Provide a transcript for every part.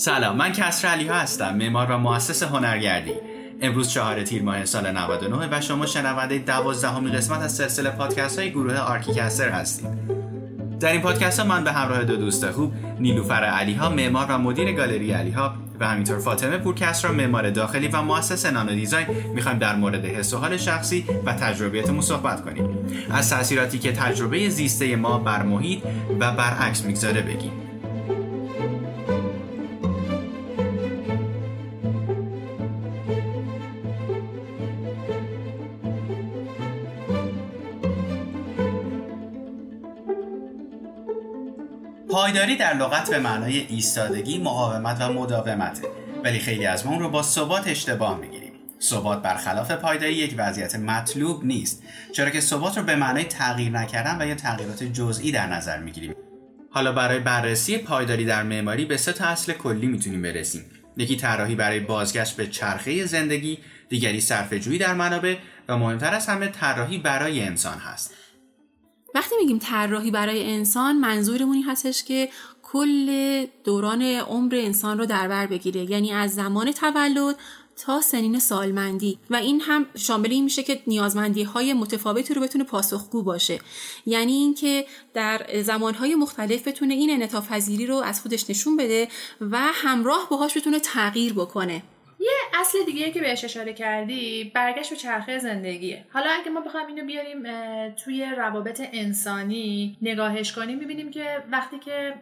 سلام من کسر علی ها هستم معمار و مؤسس هنرگردی. امروز چهار تیر ماه سال 99 و شما شنونده دوازدهمین قسمت از سلسله پادکست های گروه آرکیکستر هستید. در این پادکست ها من به همراه دو دوست خوب نیلوفر علی ها معمار و مدیر گالری علی ها و همینطور فاطمه پورکس معمار داخلی و مؤسس نانو دیزاین می‌خوایم در مورد حس و حال شخصی و تجربیاتمون صحبت کنیم. از تاثیراتی که تجربه زیسته ما بر محیط و برعکس می‌گذاره بگیم. پایداری در لغت به معنای ایستادگی، مقاومت و مداومته ولی خیلی از ما اون رو با ثبات اشتباه می‌گیریم. ثبات برخلاف پایداری یک وضعیت مطلوب نیست چرا که ثبات رو به معنای تغییر نکردن و یا تغییرات جزئی در نظر می‌گیریم. حالا برای بررسی پایداری در معماری به سه تا اصل کلی می‌تونیم برسیم. یکی طراحی برای بازگشت به چرخه زندگی، دیگری صرفه‌جویی در منابع و مهمتر از همه طراحی برای انسان هست. وقتی میگیم طراحی برای انسان منظورمون این هستش که کل دوران عمر انسان رو در بر بگیره یعنی از زمان تولد تا سنین سالمندی. و این هم شامل این میشه که نیازمندی های متفاوتی رو بتونه پاسخگو باشه. یعنی اینکه در زمانهای مختلف بتونه این انعطاف رو از خودش نشون بده و همراه باهاش بتونه تغییر بکنه. یه اصل دیگه که بهش اشاره کردی برگشت به چرخه زندگیه. حالا اگه ما بخوایم اینو بیاریم توی روابط انسانی نگاهش کنیم می‌بینیم که وقتی که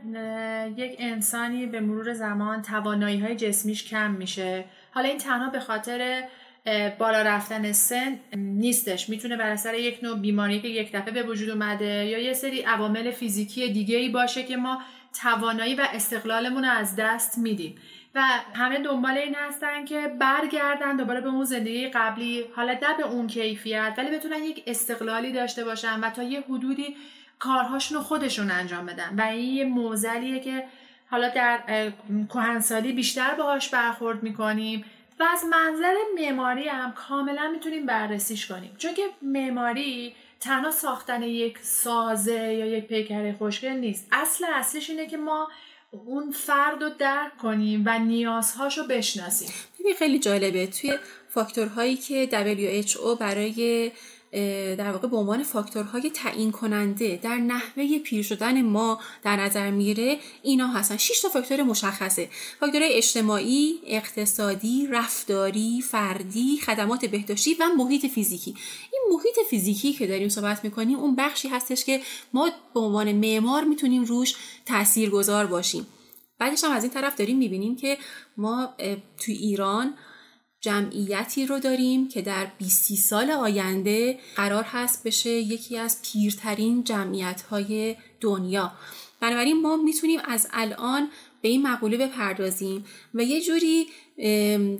یک انسانی به مرور زمان توانایی های جسمیش کم میشه. حالا این تنها به خاطر بالا رفتن سن نیستش. می‌تونه بر اثر یک نوع بیماری که یک دفعه به وجود اومده یا یه سری عوامل فیزیکی دیگه ای باشه که ما توانایی و استقلالمون رو از دست میدیم. و همه دنبال این هستن که برگردن دوباره به اون زندگی قبلی. حالا نه به اون کیفیت ولی بتونن یک استقلالی داشته باشن و تا یه حدودی کارهاشون رو خودشون انجام بدن. و این یه موزلیه که حالا در کهنسالی بیشتر باهاش برخورد می‌کنیم. و از منظر معماری هم کاملا می‌تونیم بررسیش کنیم. چون که معماری تنها ساختن یک سازه یا یک پیکر خوشگل نیست. اصل اصلش اینه که ما اون فرد رو درک کنیم و نیازهاش رو بشناسیم خیلی جالبه. توی فاکتورهایی که WHO برای در واقع به عنوان فاکتورهای تعیین کننده در نحوه پیر شدن ما در نظر میره اینا هستن. 6 تا فاکتور مشخصه. فاکتورهای اجتماعی اقتصادی رفتاری فردی خدمات بهداشتی و محیط فیزیکی. این محیط فیزیکی که داریم صحبت می‌کنیم اون بخشی هستش که ما به عنوان معمار می‌تونیم روش تاثیرگذار باشیم. بعدش هم از این طرف داریم می‌بینیم که ما توی ایران جمعیتی رو داریم که در 20 سال آینده قرار هست بشه یکی از پیرترین جمعیت های دنیا. بنابراین ما می‌تونیم از الان به این مقوله بپردازیم و یه جوری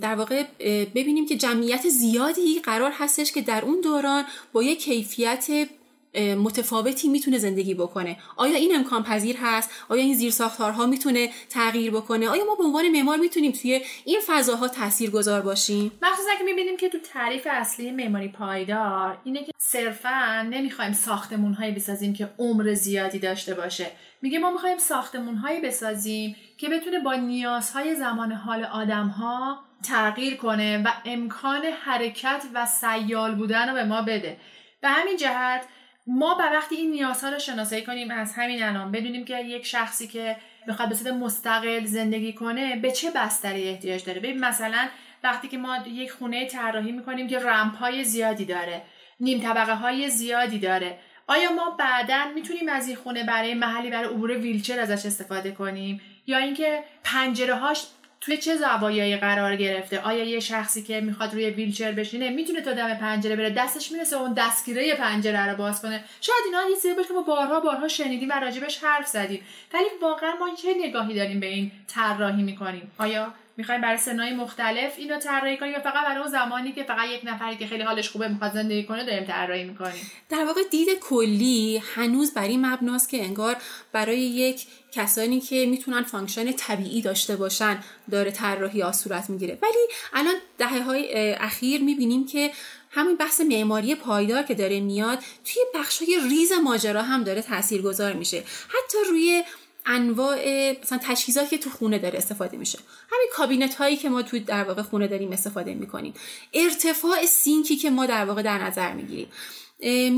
در واقع ببینیم که جمعیت زیادی قرار هستش که در اون دوران با یه کیفیت متفاوتی می‌تونه زندگی بکنه. آیا این امکان پذیر هست؟ آیا این زیر ساختارها می‌تونه تغییر بکنه؟ آیا ما به عنوان معمار می‌تونیم توی این فضاها تاثیرگذار باشیم؟ مخصوصا که می‌بینیم که تو تعریف اصلی معماری پایدار اینه که صرفا نمی‌خوایم ساختمون هایی بسازیم که عمر زیادی داشته باشه. میگه ما می‌خوایم ساختمون هایی بسازیم که بتونه با نیازهای زمان حال آدم ها تغییر کنه و امکان حرکت و سیال بودن رو به ما بده. به همین جهت ما به وقتی این نیازها رو شناسایی کنیم از همین الان بدونیم که یک شخصی که بخواد به مستقل زندگی کنه به چه بستری احتیاج داره؟ ببین مثلا وقتی که ما یک خونه طراحی می‌کنیم که رمپ های زیادی داره نیم طبقه های زیادی داره آیا ما بعدا می‌تونیم از این خونه برای محلی برای عبور ویلچر ازش استفاده کنیم؟ یا اینکه پنجره هاش توی چه زوایایی قرار گرفته؟ آیا یه شخصی که می‌خواد روی ویلچر بشینه می‌تونه تا دم پنجره بره؟ دستش می‌رسه اون دستگیره پنجره رو باز کنه؟ شاید اینا یه چیزی باشه که ما بارها بارها شنیدیم و راجبش حرف زدیم. ولی واقعا ما چه نگاهی داریم به این طراحی می‌کنیم؟ آیا می‌خوایم برای سنهای مختلف اینو طراحی کنیم یا فقط برای اون زمانی که فقط یک نفری که خیلی حالش خوبه می‌خواد زندگی کنه داریم طراحی می‌کنیم. در واقع دید کلی هنوز بر این مبناست که انگار برای یک کسانی که می‌تونن function طبیعی داشته باشن داره طراحی ها صورت می‌گیره. ولی الان دهه های اخیر می‌بینیم که همین بحث معماری پایدار که داره میاد توی بخش های ریز ماجرا هم داره تاثیرگذار میشه. حتی روی انواع مثلا تجهیزاتی که تو خونه داره استفاده میشه. همین کابینت هایی که ما تو در واقع خونه داریم استفاده می‌کنیم. ارتفاع سینکی که ما در واقع در نظر می‌گیریم.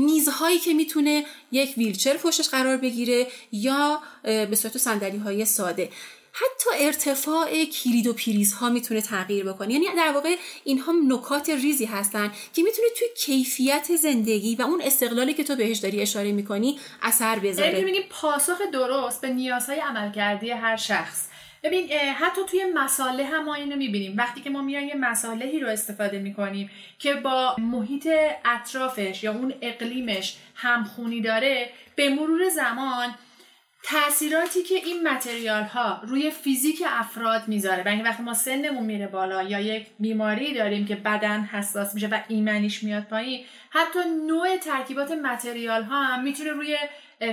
میزهایی که می‌تونه یک ویلچر پشتش قرار بگیره یا به صورت صندلی های ساده. حتی ارتفاع کلید و پریز ها می‌تونه تغییر بکنه. یعنی در واقع اینها نکات ریزی هستن که می‌تونه توی کیفیت زندگی و اون استقلالی که تو بهش داری اشاره می‌کنی اثر بذاره. یعنی پاسخ درست به نیازهای عملکردی هر شخص. ببین حتی توی مساله هم ما اینو می‌بینیم. وقتی که ما میایم یه مسالهی رو استفاده می‌کنیم که با محیط اطرافش یا اون اقلیمش همخونی داره به مرور زمان تاثیراتی که این متریال ها روی فیزیک افراد می‌ذاره. و وقتی ما سنمون میره بالا یا یک بیماری داریم که بدن حساس میشه و ایمنیش میاد پایین حتی نوع ترکیبات متریال ها هم می‌تونه روی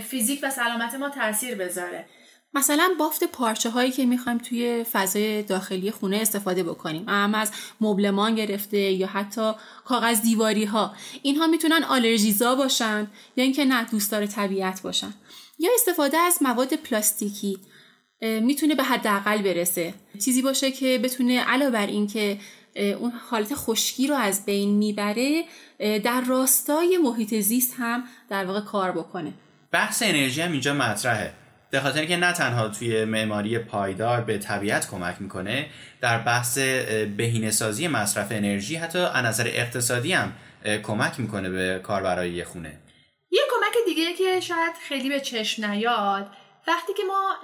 فیزیک و سلامت ما تاثیر بذاره. مثلا بافت پارچه هایی که می‌خوایم توی فضای داخلی خونه استفاده بکنیم. اما از مبلمان گرفته یا حتی کاغذ دیواری ها اینها می‌تونن آلرژیزا باشن یا اینکه نه دوستدار طبیعت باشن. یا استفاده از مواد پلاستیکی می‌تونه به حداقل برسه. چیزی باشه که بتونه علاوه بر اینکه اون حالت خشکی رو از بین می‌بره در راستای محیط زیست هم در واقع کار بکنه. بحث انرژی هم اینجا مطرحه. به خاطر که نه تنها توی معماری پایدار به طبیعت کمک می‌کنه در بحث بهینه‌سازی مصرف انرژی حتی از نظر اقتصادی هم کمک می‌کنه به کاربرای خونه. یه کمک دیگه که شاید خیلی به چشم نیاد وقتی که ما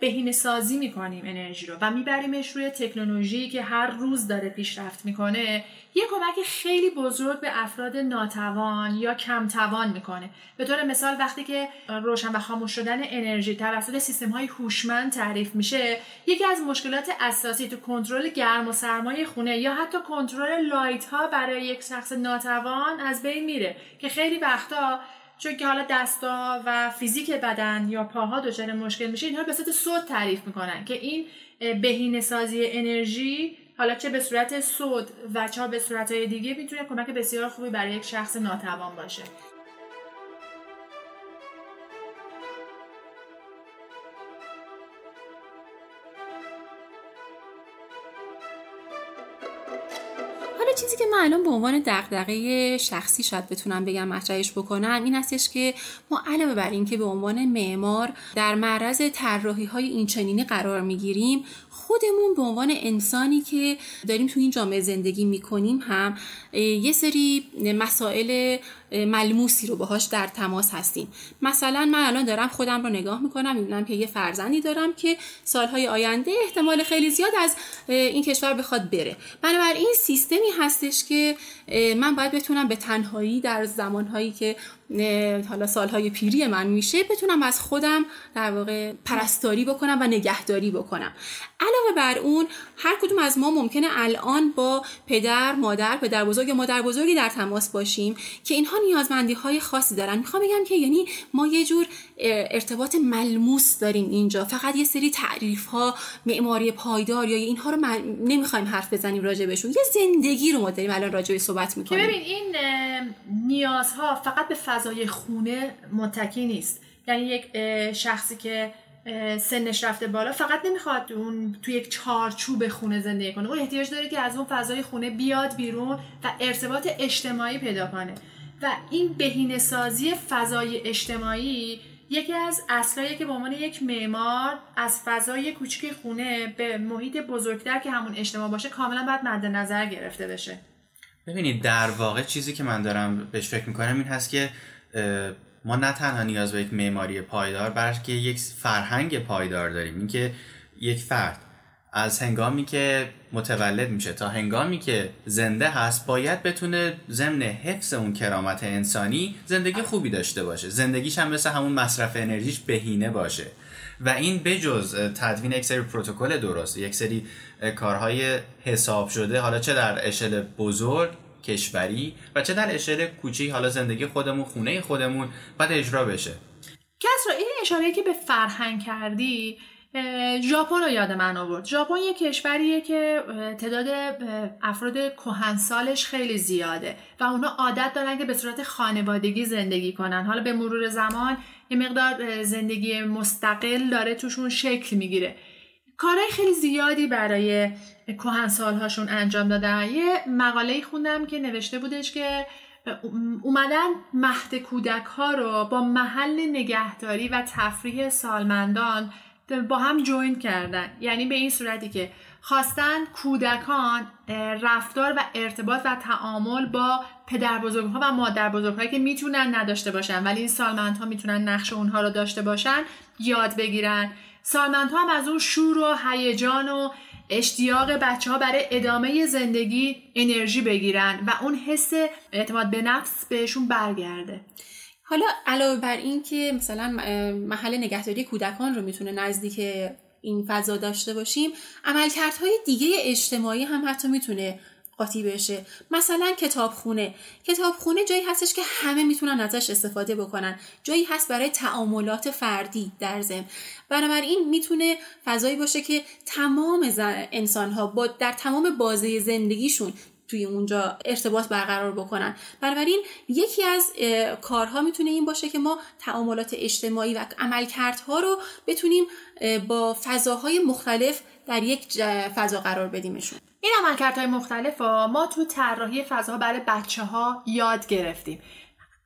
بهینه سازی می‌کنیم انرژی رو و میبریمش روی تکنولوژی که هر روز داره پیشرفت می‌کنه یه کمک خیلی بزرگ به افراد ناتوان یا کمتوان می‌کنه. به طور مثال وقتی که روشن و خاموش شدن انرژی توسط سیستم های هوشمند تعریف میشه یکی از مشکلات اساسی تو کنترل گرم و سرمایه خونه یا حتی کنترل لایت ها برای یک شخص ناتوان از بین میره که خیلی وقتا چون که حالا دستا و فیزیک بدن یا پاها دچار مشکل میشه اینها به صورت صوت تعریف می‌کنن که این بهینه سازی انرژی حالا چه به صورت صوت و چه به صورت دیگه می‌تونه کمک بسیار خوبی برای یک شخص ناتوان باشه. چیزی که من الان به عنوان دغدغه شخصی شاید بتونم بگم مطرحش بکنم این هستش که ما علاوه بر اینکه به عنوان معمار در معرض طراحی های اینچنینی قرار می‌گیریم خودمون به عنوان انسانی که داریم تو این جامعه زندگی می‌کنیم هم یه سری مسائل ملموسی رو باهاش در تماس هستیم. مثلا من الان دارم خودم رو نگاه می‌کنم می‌بینم که یه فرزندی دارم که سالهای آینده احتمال خیلی زیاد از این کشور بخواد بره. بنابراین سیستمی هستش که من باید بتونم به تنهایی در زمانهایی که حالا سالهای پیری من میشه بتونم از خودم در واقع پرستاری بکنم و نگهداری بکنم. علاوه بر اون هر کدوم از ما ممکنه الان با پدر مادر پدر بزرگ مادر بزرگی در تماس باشیم که اینها نیازمندی های خاصی دارن. می‌خوام بگم که یعنی ما یه جور ارتباط ملموس داریم اینجا. فقط یه سری تعریف ها معماری پایدار یا اینها رو نمی‌خوایم حرف بزنیم راجع بهشون. یه زندگی رو ما داریم الان راجع صحبت می‌کنیم. ببین این نیازها فقط به فضای خونه متکی نیست. یعنی یک شخصی که سنش رفته بالا فقط نمی‌خواد اون تو یک چارچوب خونه زندگی کنه. اون احتیاج داره که از اون فضای خونه بیاد بیرون و ارتباط اجتماعی پیدا کنه. و این بهینه سازی فضای اجتماعی یکی از اصلایی که به عنوان یک معمار از فضای کوچیک خونه به محیط بزرگتر که همون اجتماع باشه کاملا باید مد نظر گرفته بشه. ببینید در واقع چیزی که من دارم بهش فکر می‌کنم این هست که ما نه تنها نیاز به یک معماری پایدار بلکه یک فرهنگ پایدار داریم. اینکه یک فرد از هنگامی که متولد میشه تا هنگامی که زنده هست باید بتونه ضمن حفظ اون کرامت انسانی زندگی خوبی داشته باشه. زندگیش هم مثل همون مصرف انرژیش بهینه باشه. و این بجز تدوین یک سری پروتکل درست یک سری کارهای حساب شده حالا چه در اشل بزرگ کشوری و چه در اشل کوچی حالا زندگی خودمون خونه خودمون باید اجرا بشه. کس را این اشاره که به فرهنگ کردی ژاپن رو یاد من آورد. ژاپن یه کشوریه که تعداد افراد کهنسالش خیلی زیاده و اونا عادت دارن که به صورت خانوادگی زندگی کنن. حالا به مرور زمان یه مقدار زندگی مستقل داره توشون شکل می‌گیره. کارهای خیلی زیادی برای کهنسال هاشون انجام دادن. یه مقاله خوندم که نوشته بودش که اومدن مهد کودک ها رو با محل نگهداری و تفریح سالمندان با هم جوین کردن. یعنی به این صورتی که خواستن کودکان رفتار و ارتباط و تعامل با پدر بزرگ ها و مادر بزرگ هایی که می‌تونن نداشته باشن. ولی این سالمند ها می‌تونن نقش اونها رو داشته باشن یاد بگیرن. سالمند ها هم از اون شور و هیجان و اشتیاق بچه ها برای ادامه زندگی انرژی بگیرن و اون حس اعتماد به نفس بهشون برگرده. حالا علاوه بر این که مثلا محل نگهداری کودکان رو می‌تونه نزدیک این فضا داشته باشیم عملکردهای دیگه اجتماعی هم حتی می‌تونه قاطی بشه. مثلا کتابخونه. کتابخونه جایی هستش که همه می‌تونن ازش استفاده بکنن. جایی هست برای تعاملات فردی در ضمن. بنابراین می‌تونه فضایی باشه که تمام انسان ها با در تمام بازه زندگیشون توی اونجا ارتباط برقرار بکنن. بنابراین یکی از کارها می‌تونه این باشه که ما تعاملات اجتماعی و عملکردها رو بتونیم با فضاهای مختلف در یک فضا قرار بدیمشون. این عملکردهای مختلف ها ما تو طراحی فضاها برای بچه ها یاد گرفتیم.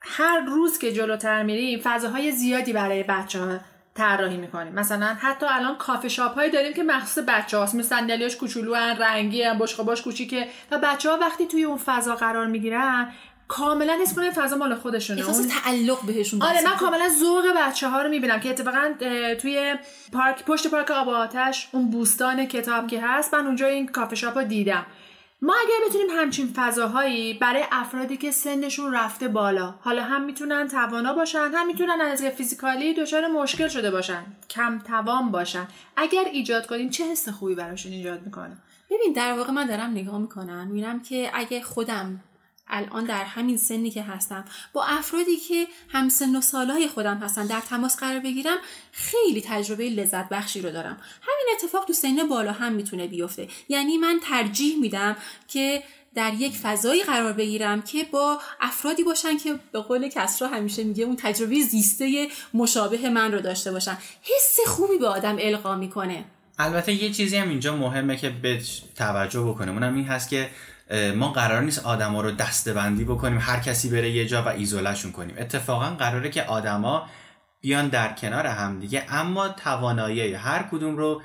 هر روز که جلوتر میریم فضاهای زیادی برای بچه ها طراحی می‌کنیم. مثلا حتی الان کافه شاپ هایی داریم که مخصوص بچه هاست مثل صندلیاش کوچولو هن رنگی هن بشقا باش کوچیکه. و بچه ها وقتی توی اون فضا قرار می‌گیرن کاملا حس کنه فضا مال خودشونه. احساس تعلق بهشون آره من کاملا ذوق بچه ها رو می‌بینم که اتفاقا توی پارک پشت پارک آب آتش اون بوستان کتاب که هست من اونجا این کافه شاپ رو دیدم. ما اگر بتونیم همچین فضاهایی برای افرادی که سنشون رفته بالا حالا هم می‌تونن توانا باشن هم می‌تونن از فیزیکالی دچار مشکل شده باشن کم توان باشن. اگر ایجاد کنیم چه حس خوبی براشون ایجاد می‌کنه؟ ببین در واقع من دارم نگاه می‌کنم می‌بینم که اگه خودم الان در همین سنی که هستم. با افرادی که هم سن و سالهای خودم هستن در تماس قرار بگیرم خیلی تجربه لذت بخشی رو دارم. همین اتفاق تو سن بالا هم می‌تونه بیفته. یعنی من ترجیح میدم که در یک فضایی قرار بگیرم که با افرادی باشن که به قول کسرا همیشه میگه اون تجربه زیسته مشابه من رو داشته باشن. حس خوبی به آدم القا می‌کنه. البته یه چیزی هم اینجا مهمه که به توجه بکنیم. اونم این هست که ما قرار نیست آدما رو دستبندی بکنیم هر کسی بره یه جا و ایزولهشون کنیم. اتفاقا قراره که آدما بیان در کنار هم دیگه اما توانایی هر کدوم رو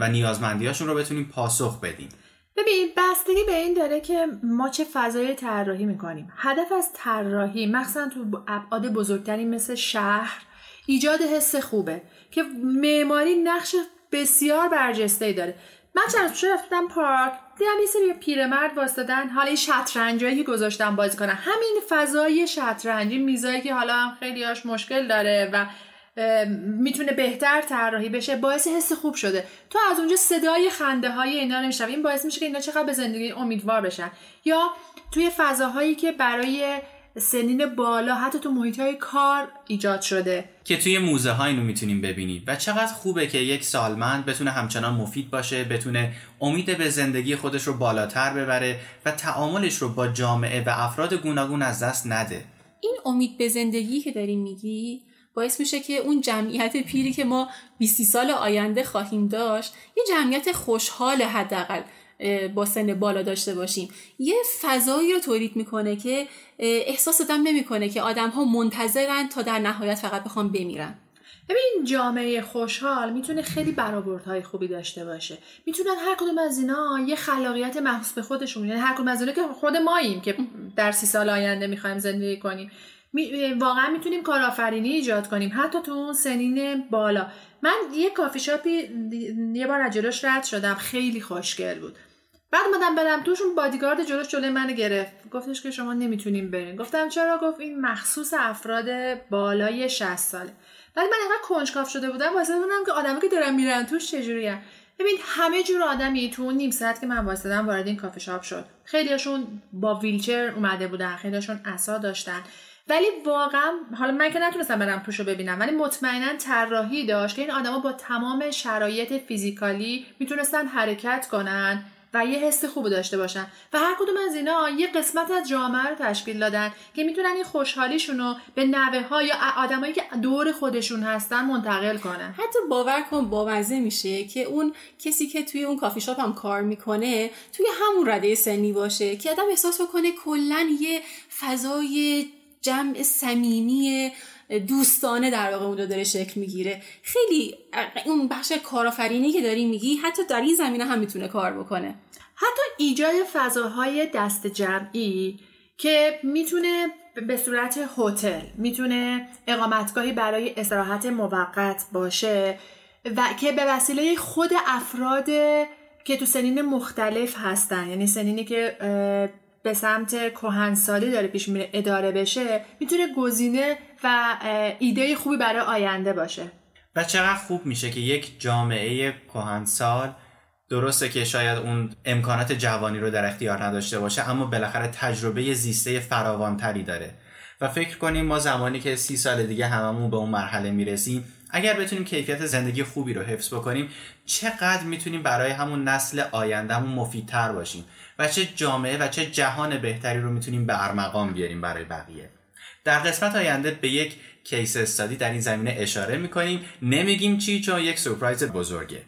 و نیازمندیاشون رو بتونیم پاسخ بدیم. ببین بستگی به این داره که ما چه فضای طراحی می‌کنیم. هدف از طراحی مخصوصا تو ابعاد بزرگتری مثل شهر ایجاد حس خوبه که معماری نقش بسیار برجسته داره. من چند رفتم پارک. دیدم یه سری پیرمرد واسدادن حالا این شطرنجایی که گذاشتن بازی کنن همین فضای شطرنجی میزایی که حالا هم خیلی هاش مشکل داره و می‌تونه بهتر طراحی بشه باعث حس خوب شده. تو از اونجا صدای خنده های اینا نمیشن این باعث میشه که اینا چقدر به زندگی امیدوار بشن. یا توی فضاهایی که برای سنین بالا حتی تو محیط های کار ایجاد شده. که توی موزه ها اینو می‌تونیم ببینید و چقدر خوبه که یک سالمند بتونه همچنان مفید باشه بتونه امید به زندگی خودش رو بالاتر ببره و تعاملش رو با جامعه و افراد گوناگون از دست نده. این امید به زندگی که داریم میگی باعث میشه که اون جمعیت پیری که ما 20 سال آینده خواهیم داشت یه جمعیت خوشحال حداقل. با سن بالا داشته باشیم. یه فضایی رو تولید می‌کنه که احساس دم نمی‌کنه که آدم ها منتظرن تا در نهایت فقط بخوام بمیرن. ببین جامعه خوشحال می‌تونه خیلی برآوردهای خوبی داشته باشه. می‌تونن هر کدوم از اینا یه خلاقیت مخصوص به خودشون یعنی هر کدوم از اینا که خود ماییم که در سی سال آینده می‌خوایم زندگی کنیم. واقعا می‌تونیم کارآفرینی ایجاد کنیم حتی تو اون سنین بالا. من یه کافی شاپی یه بار از رد شدم. خیلی خوشگل بود. بعد اومدم برم توشون بادیگارد جلوش جلوی من گرفت. گفتش که شما نمی‌تونیم برین. گفتم چرا؟ گفت این مخصوص افراد بالای 60 ساله. ولی من اینقدر کنجکاف شده بودم واسه بودم که آدمایی که دارن میرن توش چجوریه؟ ببین همه جور آدمی تو نیم ساعت که من واسدم وارد این کافه شاپ شد. خیلیاشون با ویلچر اومده بودن خیلیاشون عصا داشتن. ولی واقعا حالا من که نتونستم برم توشو ببینم ولی مطمئنا طراحی داشت که این آدما با تمام شرایط فیزیکالی می‌تونستن حرکت کنن. و یه حس خوب داشته باشن. و هر کدوم از اینا یه قسمت از جامعه رو تشکیل دادن که می‌تونن این خوشحالیشون رو به نوه ها یا آدمایی که دور خودشون هستن منتقل کنن. حتی باور کن بامزه میشه که اون کسی که توی اون کافی شاپ هم کار می‌کنه توی همون رده سنی باشه که آدم احساس بکنه کلا یه فضای جمع صمیمی دوستانه در واقع اونجا داره شکل می‌گیره. خیلی اون بخش کارآفرینی که داری میگی حتی در این زمینه هم می‌تونه کار بکنه. حتی ایجاد فضاهای دست جمعی که می‌تونه به صورت هتل می‌تونه اقامتگاهی برای استراحت موقت باشه و که به وسیله خود افراد که تو سنین مختلف هستن یعنی سنینی که به سمت کهنسالی داره پیش میره اداره بشه می‌تونه گزینه و ایده خوبی برای آینده باشه. و چقدر خوب میشه که یک جامعه کهنسال درسته که شاید اون امکانات جوانی رو در اختیار نداشته باشه اما بالاخره تجربه زیسته فراوانتری داره. و فکر کنیم ما زمانی که سی سال دیگه هممون به اون مرحله می‌رسیم اگر بتونیم کیفیت زندگی خوبی رو حفظ بکنیم چقدر می‌تونیم برای همون نسل آیندهمون مفیدتر باشیم. و چه جامعه و چه جهان بهتری رو می‌تونیم به ارمغان بیاریم برای بقیه. در قسمت آینده به یک case study در این زمینه اشاره می‌کنیم. نمیگیم چی چون یک سورپرایز بزرگه.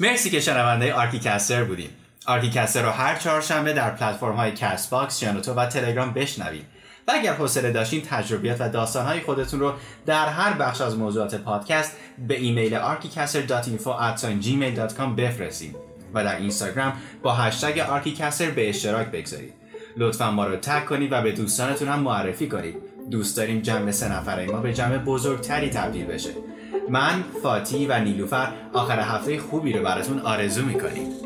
مرسی که شنونده ArchiCaster بودیم. ArchiCaster رو هر چهارشنبه در پلتفرم های Castbox، شنوتو و تلگرام بشنوید. و اگر حوصله داشتین تجربیات و داستانهای خودتون رو در هر بخش از موضوعات پادکست به ایمیل archicaster.info@gmail.com بفرستید و در اینستاگرام با هشتگ ArchiCaster به اشتراک بگذارید. لطفا ما رو tag کنید و به دوستانتون هم معرفی کنید. دوست داریم جمع سه نفره ما به جمع بزرگتری تبدیل بشه. من، فاتی و نیلوفر آخر هفته خوبی رو براتون آرزو می‌کنیم.